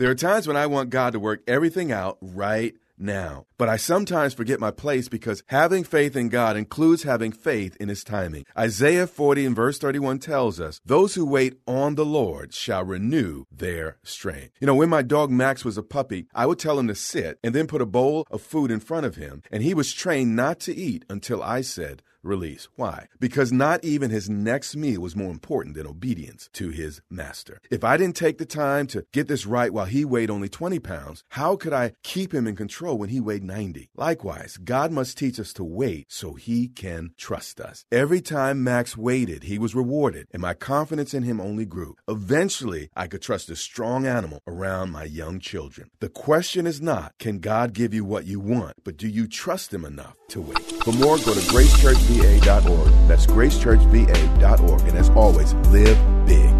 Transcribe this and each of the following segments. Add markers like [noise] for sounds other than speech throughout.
There are times when I want God to work everything out right now. But I sometimes forget my place because having faith in God includes having faith in His timing. Isaiah 40 and verse 31 tells us, Those who wait on the Lord shall renew their strength. You know, when my dog Max was a puppy, I would tell him to sit and then put a bowl of food in front of him, and he was trained not to eat until I said, release. Why? Because not even his next meal was more important than obedience to his master. If I didn't take the time to get this right while he weighed only 20 pounds, how could I keep him in control when he weighed 90? Likewise, God must teach us to wait so he can trust us. Every time Max waited, he was rewarded, and my confidence in him only grew. Eventually, I could trust a strong animal around my young children. The question is not, can God give you what you want, but do you trust him enough to wait? For more, go to gracechurchva.org. That's gracechurchva.org. And as always, live big.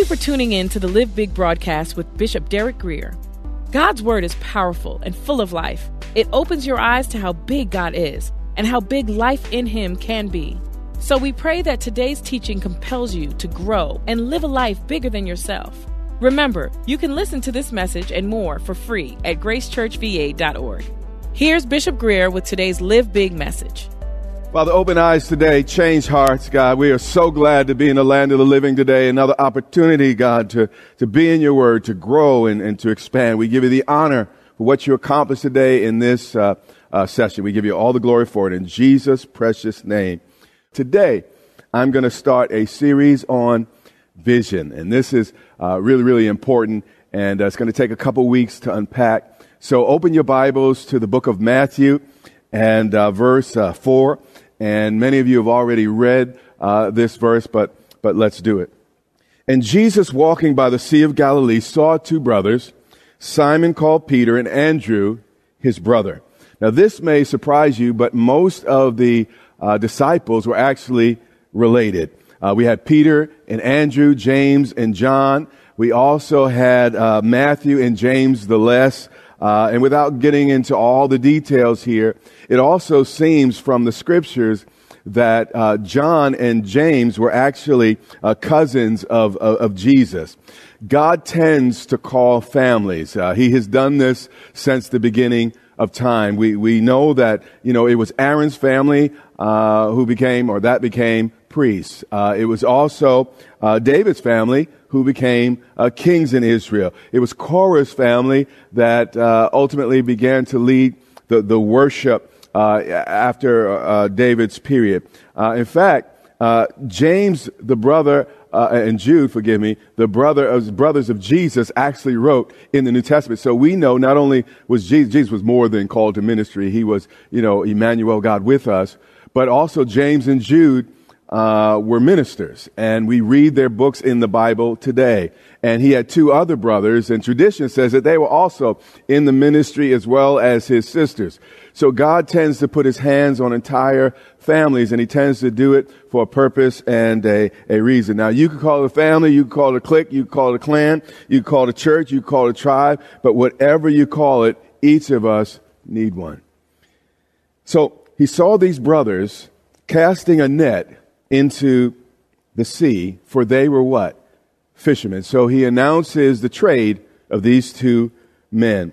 you for tuning in to the Live Big broadcast with Bishop Derek Grier. God's word is powerful and full of life. It opens your eyes to how big God is and how big life in Him can be. So we pray that today's teaching compels you to grow and live a life bigger than yourself. Remember, you can listen to this message and more for free at gracechurchva.org. Here's Bishop Grier with today's Live Big message. Father, open eyes today, change hearts, God. We are so glad to be in the land of the living today. Another opportunity, God, to, to be in your word, to grow and, and to expand. We give you the honor for what you accomplished today in this uh, uh, session. We give you all the glory for it in Jesus' precious name. Today, I'm going to start a series on vision. And this is uh, really, really important. And uh, it's going to take a couple weeks to unpack. So open your Bibles to the book of Matthew and uh, verse uh, 4. And many of you have already read uh, this verse, but, but let's do it. And Jesus, walking by the Sea of Galilee, saw two brothers, Simon called Peter and Andrew, his brother. Now, this may surprise you, but most of the uh, disciples were actually related. Uh, we had Peter and Andrew, James and John. We also had uh, Matthew and James the less. Uh, and without getting into all the details here, it also seems from the scriptures that uh, John and James were actually uh, cousins of, of, of, Jesus. God tends to call families. Uh, he has done this since the beginning of time. We, we know that, you know, it was Aaron's family uh, who became, or that became priests. Uh, it was also uh, David's family who became uh, kings in Israel. It was Korah's family that uh, ultimately began to lead the, the worship uh, after uh, David's period. in fact, James, the brother uh, and Jude, forgive me, the brother of brothers of Jesus actually wrote in the New Testament. So we know not only was Jesus, Jesus was more than called to ministry, he was, you know, Emmanuel, God with us, but also James and Jude uh, were ministers, and we read their books in the Bible today. And he had two other brothers, and tradition says that they were also in the ministry as well as his sisters. So God tends to put his hands on entire families, and he tends to do it for a purpose and a, a reason. Now, you could call it a family, you could call it a clique, you could call it a clan, you could call it a church, you could call it a tribe, but whatever you call it, each of us need one. So he saw these brothers casting a net into the sea, for they were what? Fishermen. So he announces the trade of these two men.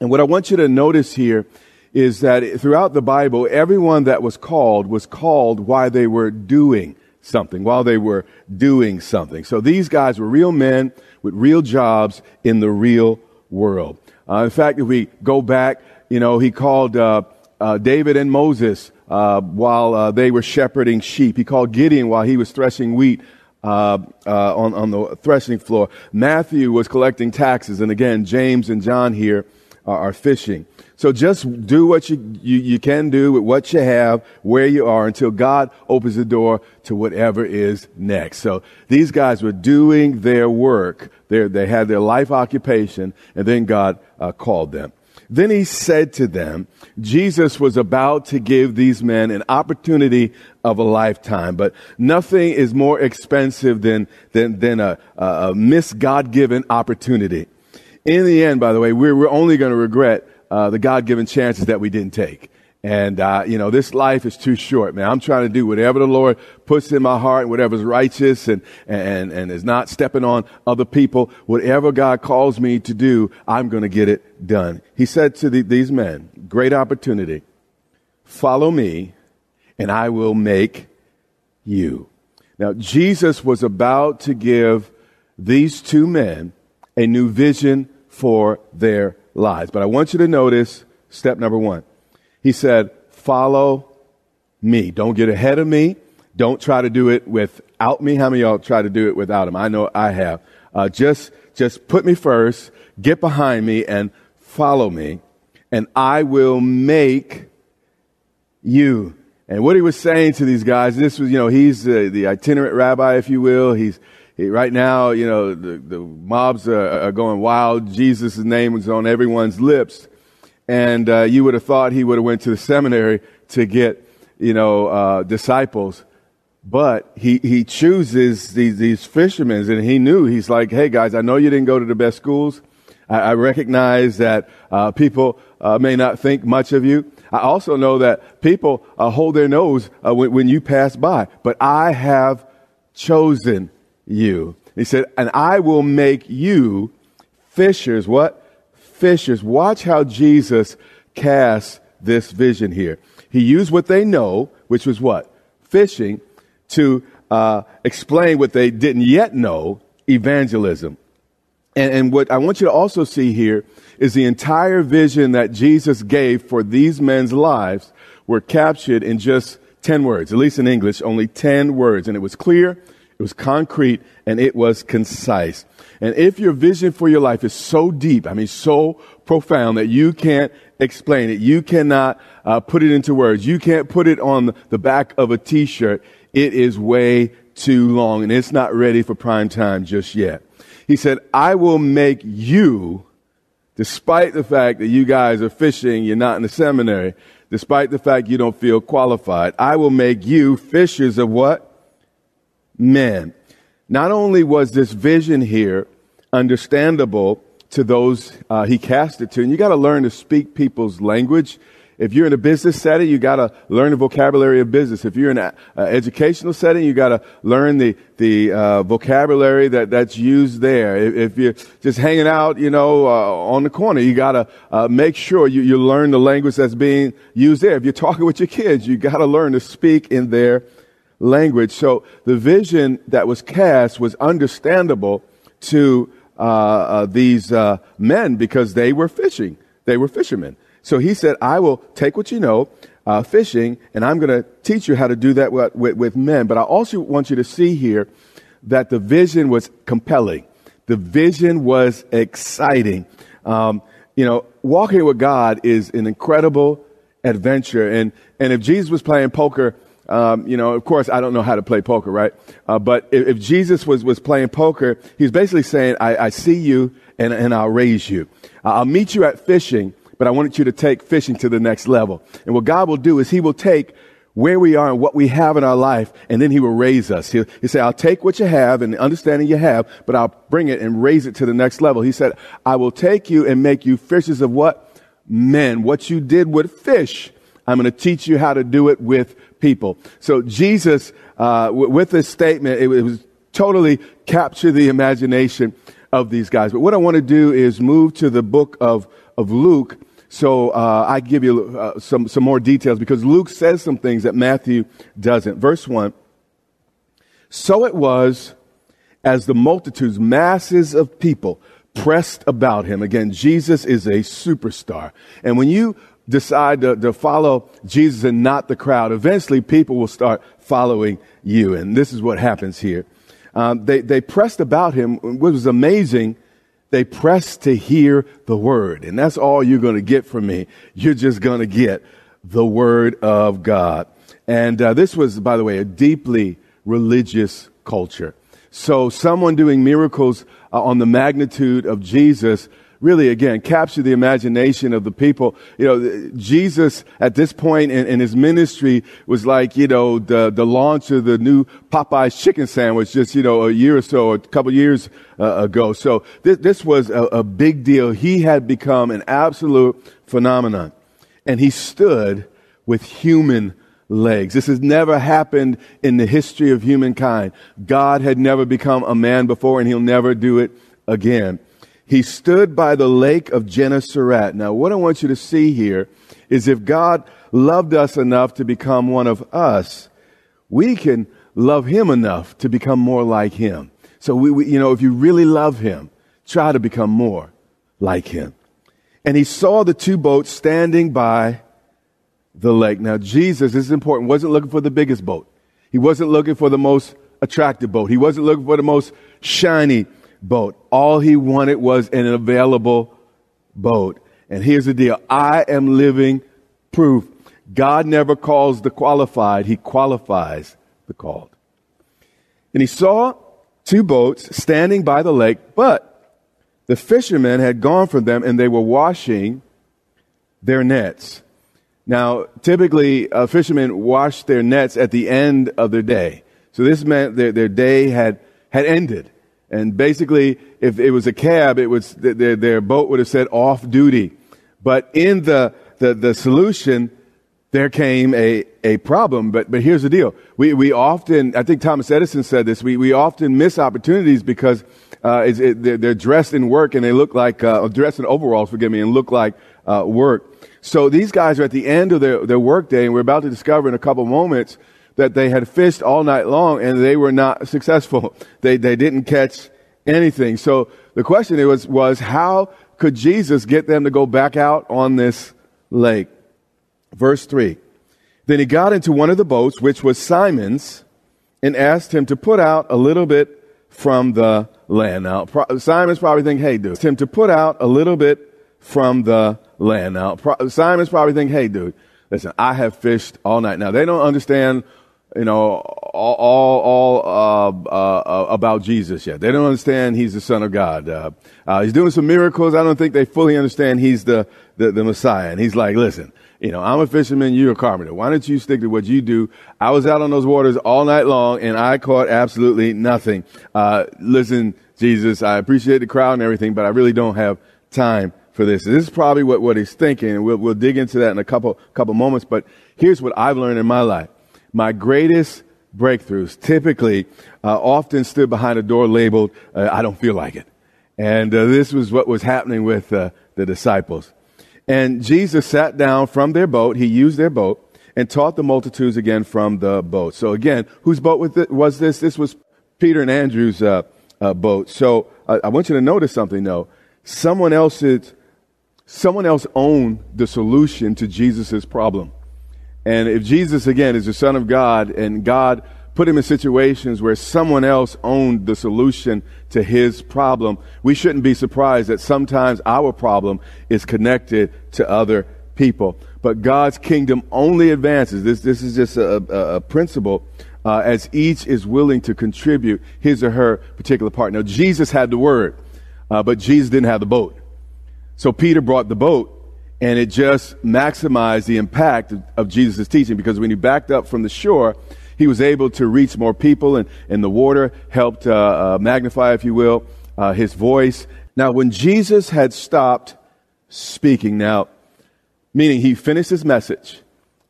And what I want you to notice here is that throughout the Bible, everyone that was called was called while they were doing something, while they were doing something. So these guys were real men with real jobs in the real world. Uh, in fact, if we go back, you know, he called uh, uh, David and Moses uh, while uh, they were shepherding sheep. He called Gideon while he was threshing wheat uh, on, on the threshing floor. Matthew was collecting taxes, and again, James and John here are fishing. So just do what you, you, you, can do with what you have, where you are, until God opens the door to whatever is next. So these guys were doing their work. They're, they had their life occupation, and then God uh, called them. Then he said to them, Jesus was about to give these men an opportunity of a lifetime, but nothing is more expensive than, than, than a, a, God given opportunity. In the end, by the way, we're, we're only going to regret uh, the God given chances that we didn't take. And, uh, you know, this life is too short, man. I'm trying to do whatever the Lord puts in my heart, and whatever's righteous and, and, and is not stepping on other people. Whatever God calls me to do, I'm going to get it done. He said to the, these men, great opportunity. Follow me and I will make you. Now, Jesus was about to give these two men a new vision for their lives. But I want you to notice step number one. He said, follow me. Don't get ahead of me. Don't try to do it without me. How many y'all try to do it without him? I know I have. Uh, just, just put me first, get behind me and follow me and I will make you. And what he was saying to these guys, this was, you know, he's the itinerant rabbi, if you will. He's, right now, you know, the, the mobs are, are, going wild. Jesus' name is on everyone's lips. And uh, you would have thought he would have went to the seminary to get, you know, uh, disciples. But he, he chooses these, these fishermen and he knew, he's like, hey guys, I know you didn't go to the best schools. I, I recognize that uh, people uh, may not think much of you. I also know that people uh, hold their nose uh, when, when you pass by. But I have chosen you. He said, and I will make you fishers. What? Fishers. Watch how Jesus casts this vision here. He used what they know, which was what? Fishing, to uh, explain what they didn't yet know, evangelism. And, and what I want you to also see here is the entire vision that Jesus gave for these men's lives were captured in just 10 words, at least in English, only 10 words. And it was clear, it was concrete and it was concise. And if your vision for your life is so deep, I mean, so profound that you can't explain it, you cannot uh, put it into words, you can't put it on the back of a t-shirt, it is way too long and it's not ready for prime time just yet. He said, I will make you, despite the fact that you guys are fishing, you're not in the seminary, despite the fact you don't feel qualified, I will make you fishers of what? Men. Not only was this vision here understandable to those uh, he cast it to, and you got to learn to speak people's language. If you're in a business setting, you got to learn the vocabulary of business. If you're in an educational setting, you got to learn the the uh, vocabulary that that's used there. If, if, you're just hanging out, you know, uh, on the corner, you got to uh, make sure you, you learn the language that's being used there. If you're talking with your kids, you got to learn to speak in their language. So the vision that was cast was understandable to uh, uh, these uh, men because they were fishing. They were fishermen. So he said, I will take what you know, uh, fishing, and I'm going to teach you how to do that with, with, with men. But I also want you to see here that the vision was compelling. The vision was exciting. Um, you know, walking with God is an incredible adventure. And, and if Jesus was playing poker um, you know, of course, I don't know how to play poker, right? Uh, but if, if, Jesus was, was playing poker, he's basically saying, I, I see you and, and I'll raise you. I'll meet you at fishing, but I want you to take fishing to the next level. And what God will do is he will take where we are and what we have in our life, and then he will raise us. He'll, he'll say, I'll take what you have and the understanding you have, but I'll bring it and raise it to the next level. He said, I will take you and make you fishers of what? Men. What you did with fish, I'm going to teach you how to do it with people. So Jesus, uh, w- with this statement, it, it was totally capture the imagination of these guys. But what I want to do is move to the book of, of Luke So uh, I give you uh, some, some more details because Luke says some things that Matthew doesn't. Verse 1 So it was as the multitudes, masses of people, pressed about him. Again, Jesus is a superstar. And when you decide to, to follow Jesus and not the crowd, eventually people will start following you. And this is what happens here. Um, they, they pressed about him. What was amazing, they pressed to hear the word. And that's all you're going to get from me. You're just going to get the word of God. And uh, this was, by the way, a deeply religious culture. So someone doing miracles uh, on the magnitude of Jesus really again capture the imagination of the people you know jesus at this point in, in, his ministry was like you know the, the launch of the new popeye's chicken sandwich just you know a year or so a couple years uh, ago so this, this was a, a big deal he had become an absolute phenomenon and he stood with human legs. This has never happened in the history of humankind. God had never become a man before and he'll never do it again. He stood by the lake of Gennesaret. Now, what I want you to see here is if God loved us enough to become one of us, we can love him enough to become more like him. So we, we you know, if you really love him, try to become more like him. And he saw the two boats standing by the lake. Now, Jesus, this is important, wasn't looking for the biggest boat. He wasn't looking for the most attractive boat. He wasn't looking for the most shiny boat. All he wanted was an available boat. And here's the deal I am living proof. God never calls the qualified, He qualifies the called. And he saw two boats standing by the lake, but the fishermen had gone from them and they were washing their nets. Now, typically, uh, fishermen wash their nets at the end of their day. So this meant their, their day had, had ended. And basically, if it was a cab, it was, their, their boat would have said off duty. But in the, the, the solution, there came a, a problem. But, but here's the deal. We, we often, I think Thomas Edison said this, we, we often miss opportunities because uh, it, they're, they're, dressed in work and they look like, uh, dressed in overalls, forgive me, and look like uh, work. So these guys are at the end of their, their workday, and we're about to discover in a couple moments that they had fished all night long and they were not successful. [laughs] They, they didn't catch anything. So the question was, was how could Jesus get them to go back out on this lake? Verse 3. Then he got into one of the boats, which was Simon's, and asked him to put out a little bit from the land. Now, Simon's probably thinking, hey, dude, him to put out a little bit from the land. Now, Simon's probably thinking, hey, dude, listen, I have fished all night. Now, they don't understand, you know, all, all, all uh, uh, about Jesus yet. They don't understand he's the Son of God. Uh, uh, he's doing some miracles. I don't think they fully understand he's the, the, the Messiah. And he's like, listen, you know, I'm a fisherman, you're a carpenter. Why don't you stick to what you do? I was out on those waters all night long and I caught absolutely nothing. Uh, listen, Jesus, I appreciate the crowd and everything, but I really don't have time for this. This is probably what, what he's thinking, we'll, we'll dig into that in a couple, couple moments. But here's what I've learned in my life. My greatest breakthroughs typically uh, often stood behind a door labeled, uh, I don't feel like it. And uh, this was what was happening with uh, the disciples. And Jesus sat down from their boat. He used their boat and taught the multitudes again from the boat. So again, whose boat was this? This was Peter and Andrew's uh, uh, boat. So I want you to notice something though. Someone else's someone else owned the solution to Jesus' problem. And if Jesus, again, is the Son of God and God put him in situations where someone else owned the solution to his problem, we shouldn't be surprised that sometimes our problem is connected to other people. But God's kingdom only advances. This, this is just a, a, a principle uh, as each is willing to contribute his or her particular part. Now, Jesus had the word, uh, but Jesus didn't have the boat. So Peter brought the boat and it just maximized the impact of, of Jesus' teaching because when he backed up from the shore, he was able to reach more people and, and the water helped uh, uh, magnify, if you will, uh, his voice. Now, when Jesus had stopped speaking, now, meaning he finished his message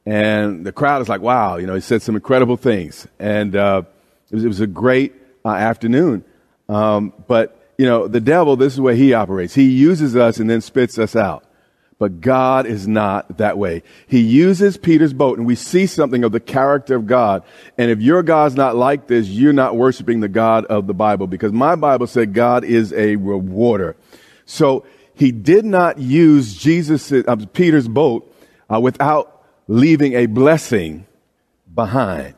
and the crowd is like, wow, you know, he said some incredible things. And uh, it, was, it, was, a great uh, afternoon. Um, but you know, the devil, this is where he operates. He uses us and then spits us out. But God is not that way. He uses Peter's boat and we see something of the character of God. And if your God's not like this, you're not worshiping the God of the Bible because my Bible said God is a rewarder. So he did not use Jesus, uh, Peter's boat uh, without leaving a blessing behind.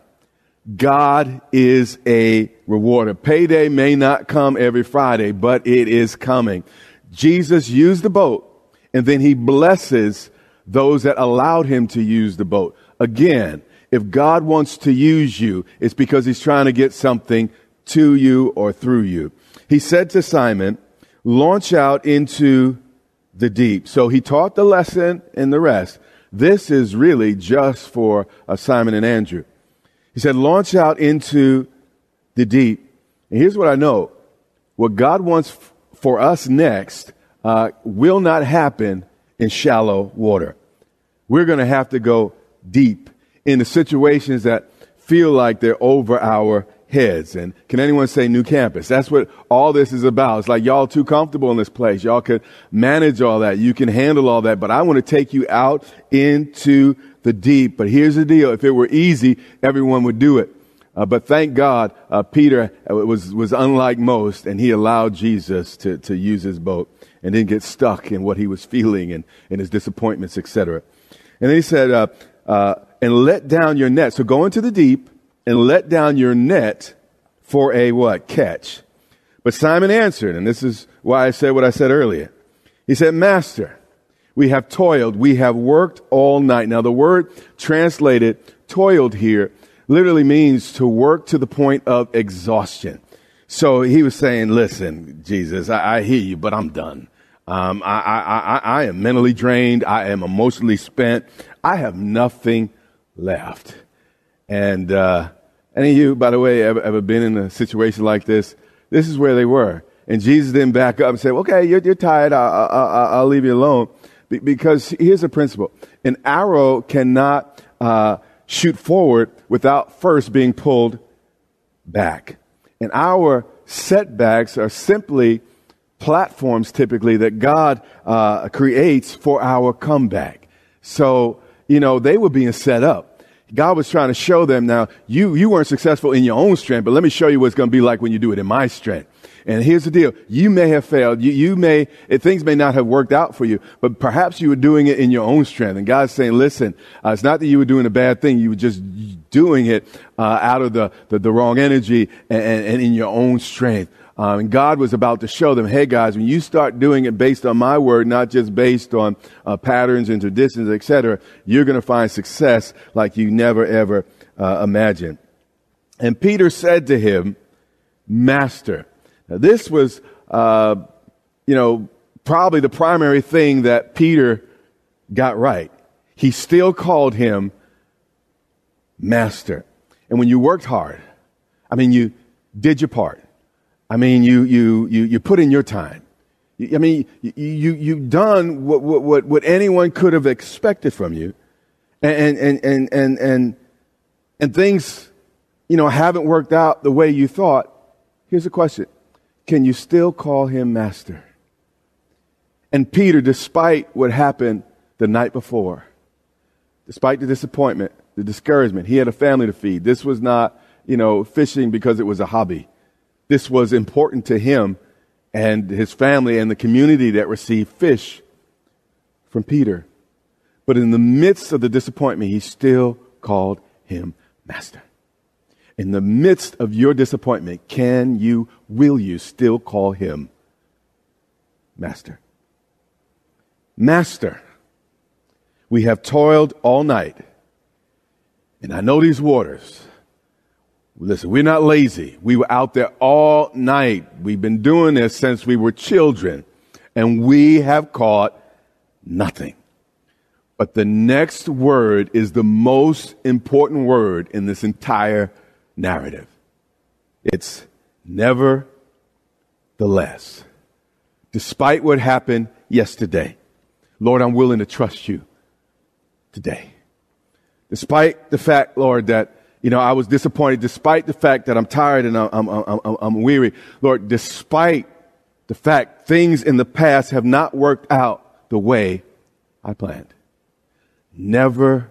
God is a rewarder. Payday may not come every Friday, but it is coming. Jesus used the boat and then he blesses those that allowed him to use the boat. Again, if God wants to use you, it's because he's trying to get something to you or through you. He said to Simon, launch out into the deep. So he taught the lesson and the rest. This is really just for uh, Simon and Andrew. He said, launch out into the deep. And here's what I know. What God wants f- for us next uh, will not happen in shallow water. We're going to have to go deep in the situations that feel like they're over our heads. And can anyone say new campus? That's what all this is about. It's like y'all too comfortable in this place. Y'all can manage all that. You can handle all that. But I want to take you out into the deep. But here's the deal. If it were easy, everyone would do it. Uh, but thank God, uh, Peter uh, was, was unlike most and he allowed Jesus to, to use his boat and didn't get stuck in what he was feeling and, and his disappointments, etc. And then he said, uh, uh, and let down your net. So go into the deep and let down your net for a what? Catch. But Simon answered, and this is why I said what I said earlier. He said, Master, we have toiled, we have worked all night. Now the word translated toiled here literally means to work to the point of exhaustion. So he was saying, listen, Jesus, I, I hear you, but I'm done. Um, I, I, I, I am mentally drained. I am emotionally spent. I have nothing left. And, uh, any of you, by the way, ever, ever been in a situation like this? This is where they were. And Jesus didn't back up and say, okay, you're, you're tired. I'll, I'll, I'll leave you alone. Be- because here's the principle. An arrow cannot, uh, shoot forward without first being pulled back. And our setbacks are simply platforms typically that God uh, creates for our comeback. So, you know, they were being set up. God was trying to show them now, you, you weren't successful in your own strength, but let me show you what it's going to be like when you do it in my strength. And here's the deal. You may have failed. You, you may, things may not have worked out for you, but perhaps you were doing it in your own strength. And God's saying, listen, uh, it's not that you were doing a bad thing. You were just doing it, uh, out of the, the, the, wrong energy and, and, and in your own strength. Um, and God was about to show them, hey guys, when you start doing it based on my word, not just based on uh, patterns and traditions, etc., you're going to find success like you never ever uh, imagined. And Peter said to him, Master. Now, this was, uh, you know, probably the primary thing that Peter got right. He still called him master. And when you worked hard, I mean, you did your part. I mean, you, you, you, you put in your time. I mean, you, you, you've done what, what, what anyone could have expected from you. And, and, and, and, and, and things, you know, haven't worked out the way you thought. Here's the question can you still call him master? And Peter, despite what happened the night before, despite the disappointment, the discouragement, he had a family to feed. This was not, you know, fishing because it was a hobby. This was important to him and his family and the community that received fish from Peter. But in the midst of the disappointment, he still called him master in the midst of your disappointment, can you, will you still call him Master? Master, we have toiled all night, and I know these waters. Listen, we're not lazy. We were out there all night. We've been doing this since we were children, and we have caught nothing. But the next word is the most important word in this entire narrative. It's never the less. Despite what happened yesterday, Lord, I'm willing to trust you today. Despite the fact, Lord, that you know, I was disappointed despite the fact that I'm tired and I'm, I'm, I'm, I'm, weary. Lord, despite the fact things in the past have not worked out the way I planned. Nevertheless,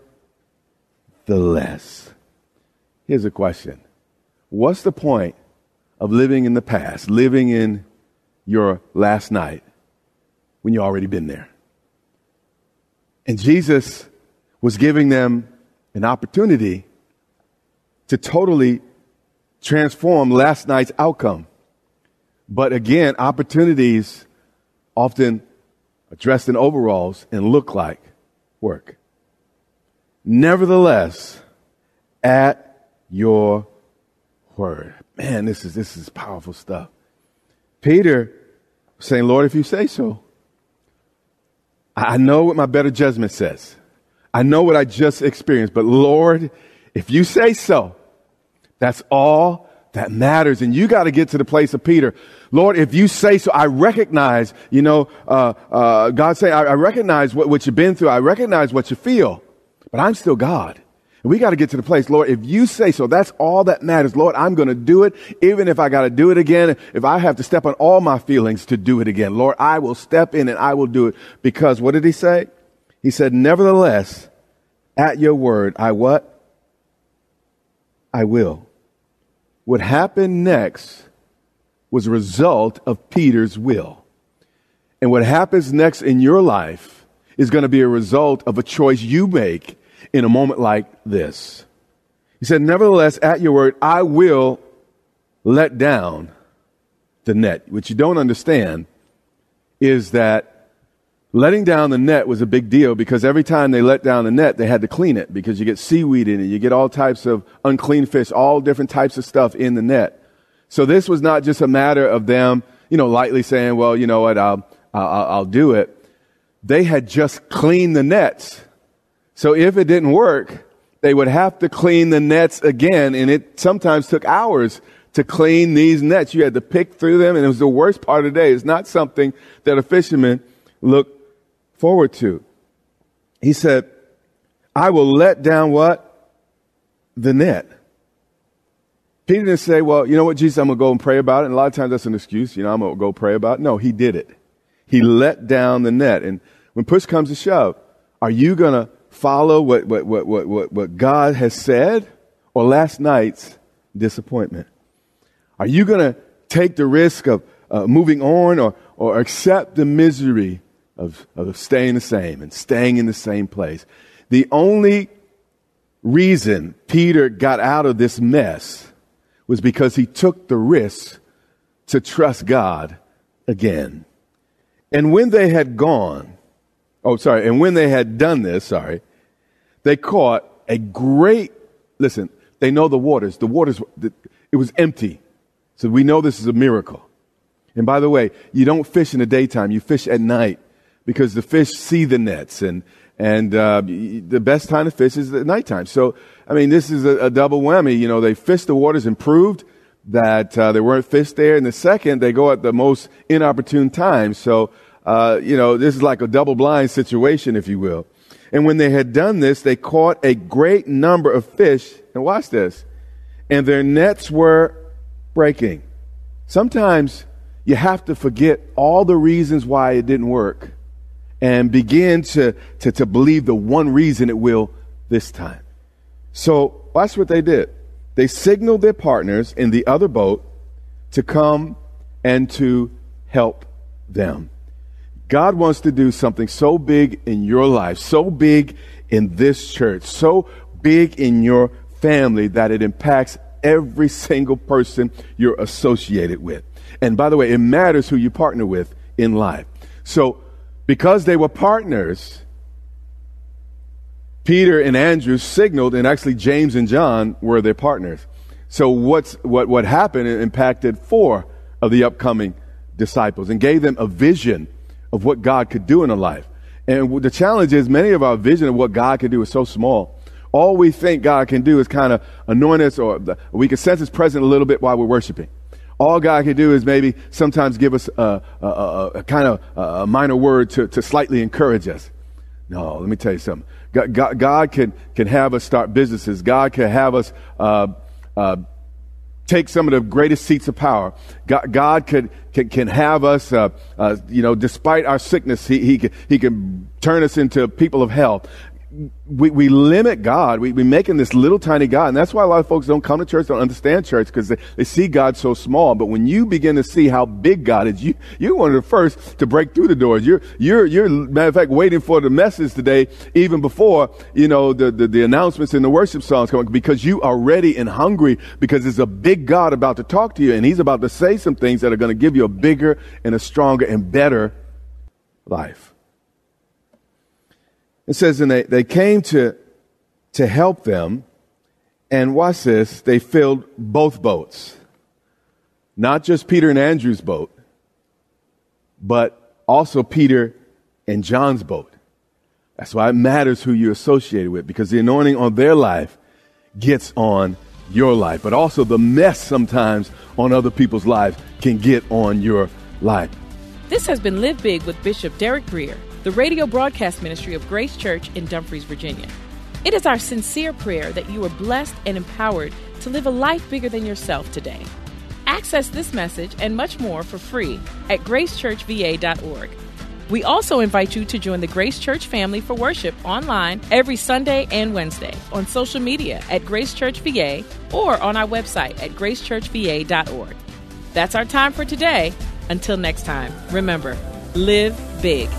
here's a question What's the point of living in the past, living in your last night when you already been there? And Jesus was giving them an opportunity to totally transform last night's outcome. But again, opportunities often are dressed in overalls and look like work. Nevertheless, at your word. Man, this is this is powerful stuff. Peter saying, Lord, if you say so. I know what my better judgment says. I know what I just experienced, but Lord, if you say so, that's all that matters. And you got to get to the place of Peter. Lord, if you say so, I recognize, you know, uh, uh, God saying, I, I recognize what, what you've been through. I recognize what you feel, but I'm still God. And we got to get to the place, Lord, if you say so, that's all that matters. Lord, I'm going to do it, even if I got to do it again. If I have to step on all my feelings to do it again, Lord, I will step in and I will do it. Because what did he say? He said, nevertheless, at your word, I what? I will. What happened next was a result of Peter's will. And what happens next in your life is going to be a result of a choice you make in a moment like this. He said, Nevertheless, at your word, I will let down the net. What you don't understand is that letting down the net was a big deal because every time they let down the net, they had to clean it because you get seaweed in it. You get all types of unclean fish, all different types of stuff in the net. So this was not just a matter of them, you know, lightly saying, well, you know what, I'll, I'll, I'll do it. They had just cleaned the nets. So if it didn't work, they would have to clean the nets again. And it sometimes took hours to clean these nets. You had to pick through them. And it was the worst part of the day. It's not something that a fisherman looked forward to. He said, I will let down what? The net. Peter didn't say, well, you know what, Jesus, I'm going to go and pray about it. And a lot of times that's an excuse. You know, I'm going to go pray about it. No, he did it. He let down the net. And when push comes to shove, are you going to follow what, what, what, what, what, what God has said or last night's disappointment? Are you going to take the risk of uh, moving on or, or accept the misery of, of staying the same and staying in the same place? The only reason Peter got out of this mess was because he took the risk to trust God again. And when they had gone, oh, sorry, and when they had done this, sorry, they caught a great, listen, they know the waters. The waters, it was empty. So we know this is a miracle. And by the way, you don't fish in the daytime, you fish at night because the fish see the nets and, and uh, the best time to fish is at nighttime. So, I mean, this is a, a double whammy. You know, they fished the waters and proved that uh, there weren't fish there. And the second, they go at the most inopportune time. So, uh, you know, this is like a double blind situation, if you will. And when they had done this, they caught a great number of fish. And watch this. And their nets were breaking. Sometimes you have to forget all the reasons why it didn't work and begin to, to, to believe the one reason it will this time. So watch what they did. They signaled their partners in the other boat to come and to help them. God wants to do something so big in your life, so big in this church, so big in your family that it impacts every single person you're associated with. And by the way, it matters who you partner with in life. So because they were partners, Peter and Andrew signaled, and actually James and John were their partners. So what's, what, what happened impacted four of the upcoming disciples and gave them a vision of what God could do in a life. And the challenge is many of our vision of what God can do is so small. All we think God can do is kind of anoint us or we can sense his presence a little bit while we're worshiping. All God can do is maybe sometimes give us a, a, a, a kind of a minor word to, to slightly encourage us. No, let me tell you something. God, God, God, can, can have us start businesses. God can have us uh, uh, take some of the greatest seats of power. God, God can, can have us, uh, uh, you know, despite our sickness, he, he, can, he can turn us into people of health we, we limit God. We, we make him this little tiny God. And that's why a lot of folks don't come to church, don't understand church, because they, they see God so small. But when you begin to see how big God is, you, you're one of the first to break through the doors. You're, you're, you're, matter of fact, waiting for the message today, even before, you know, the, the, the announcements and the worship songs coming, because you are ready and hungry because there's a big God about to talk to you and he's about to say some things that are going to give you a bigger and a stronger and better life. It says, and they, they came to, to help them. And watch this, they filled both boats. Not just Peter and Andrew's boat, but also Peter and John's boat. That's why it matters who you're associated with because the anointing on their life gets on your life. But also the mess sometimes on other people's lives can get on your life. This has been Live Big with Bishop Derek Grier the radio broadcast ministry of Grace Church in Dumfries, Virginia. It is our sincere prayer that you are blessed and empowered to live a life bigger than yourself today. Access this message and much more for free at gracechurchva.org. We also invite you to join the Grace Church family for worship online every Sunday and Wednesday on social media at Grace Church VA or on our website at gracechurchva.org. That's our time for today. Until next time, remember, live big.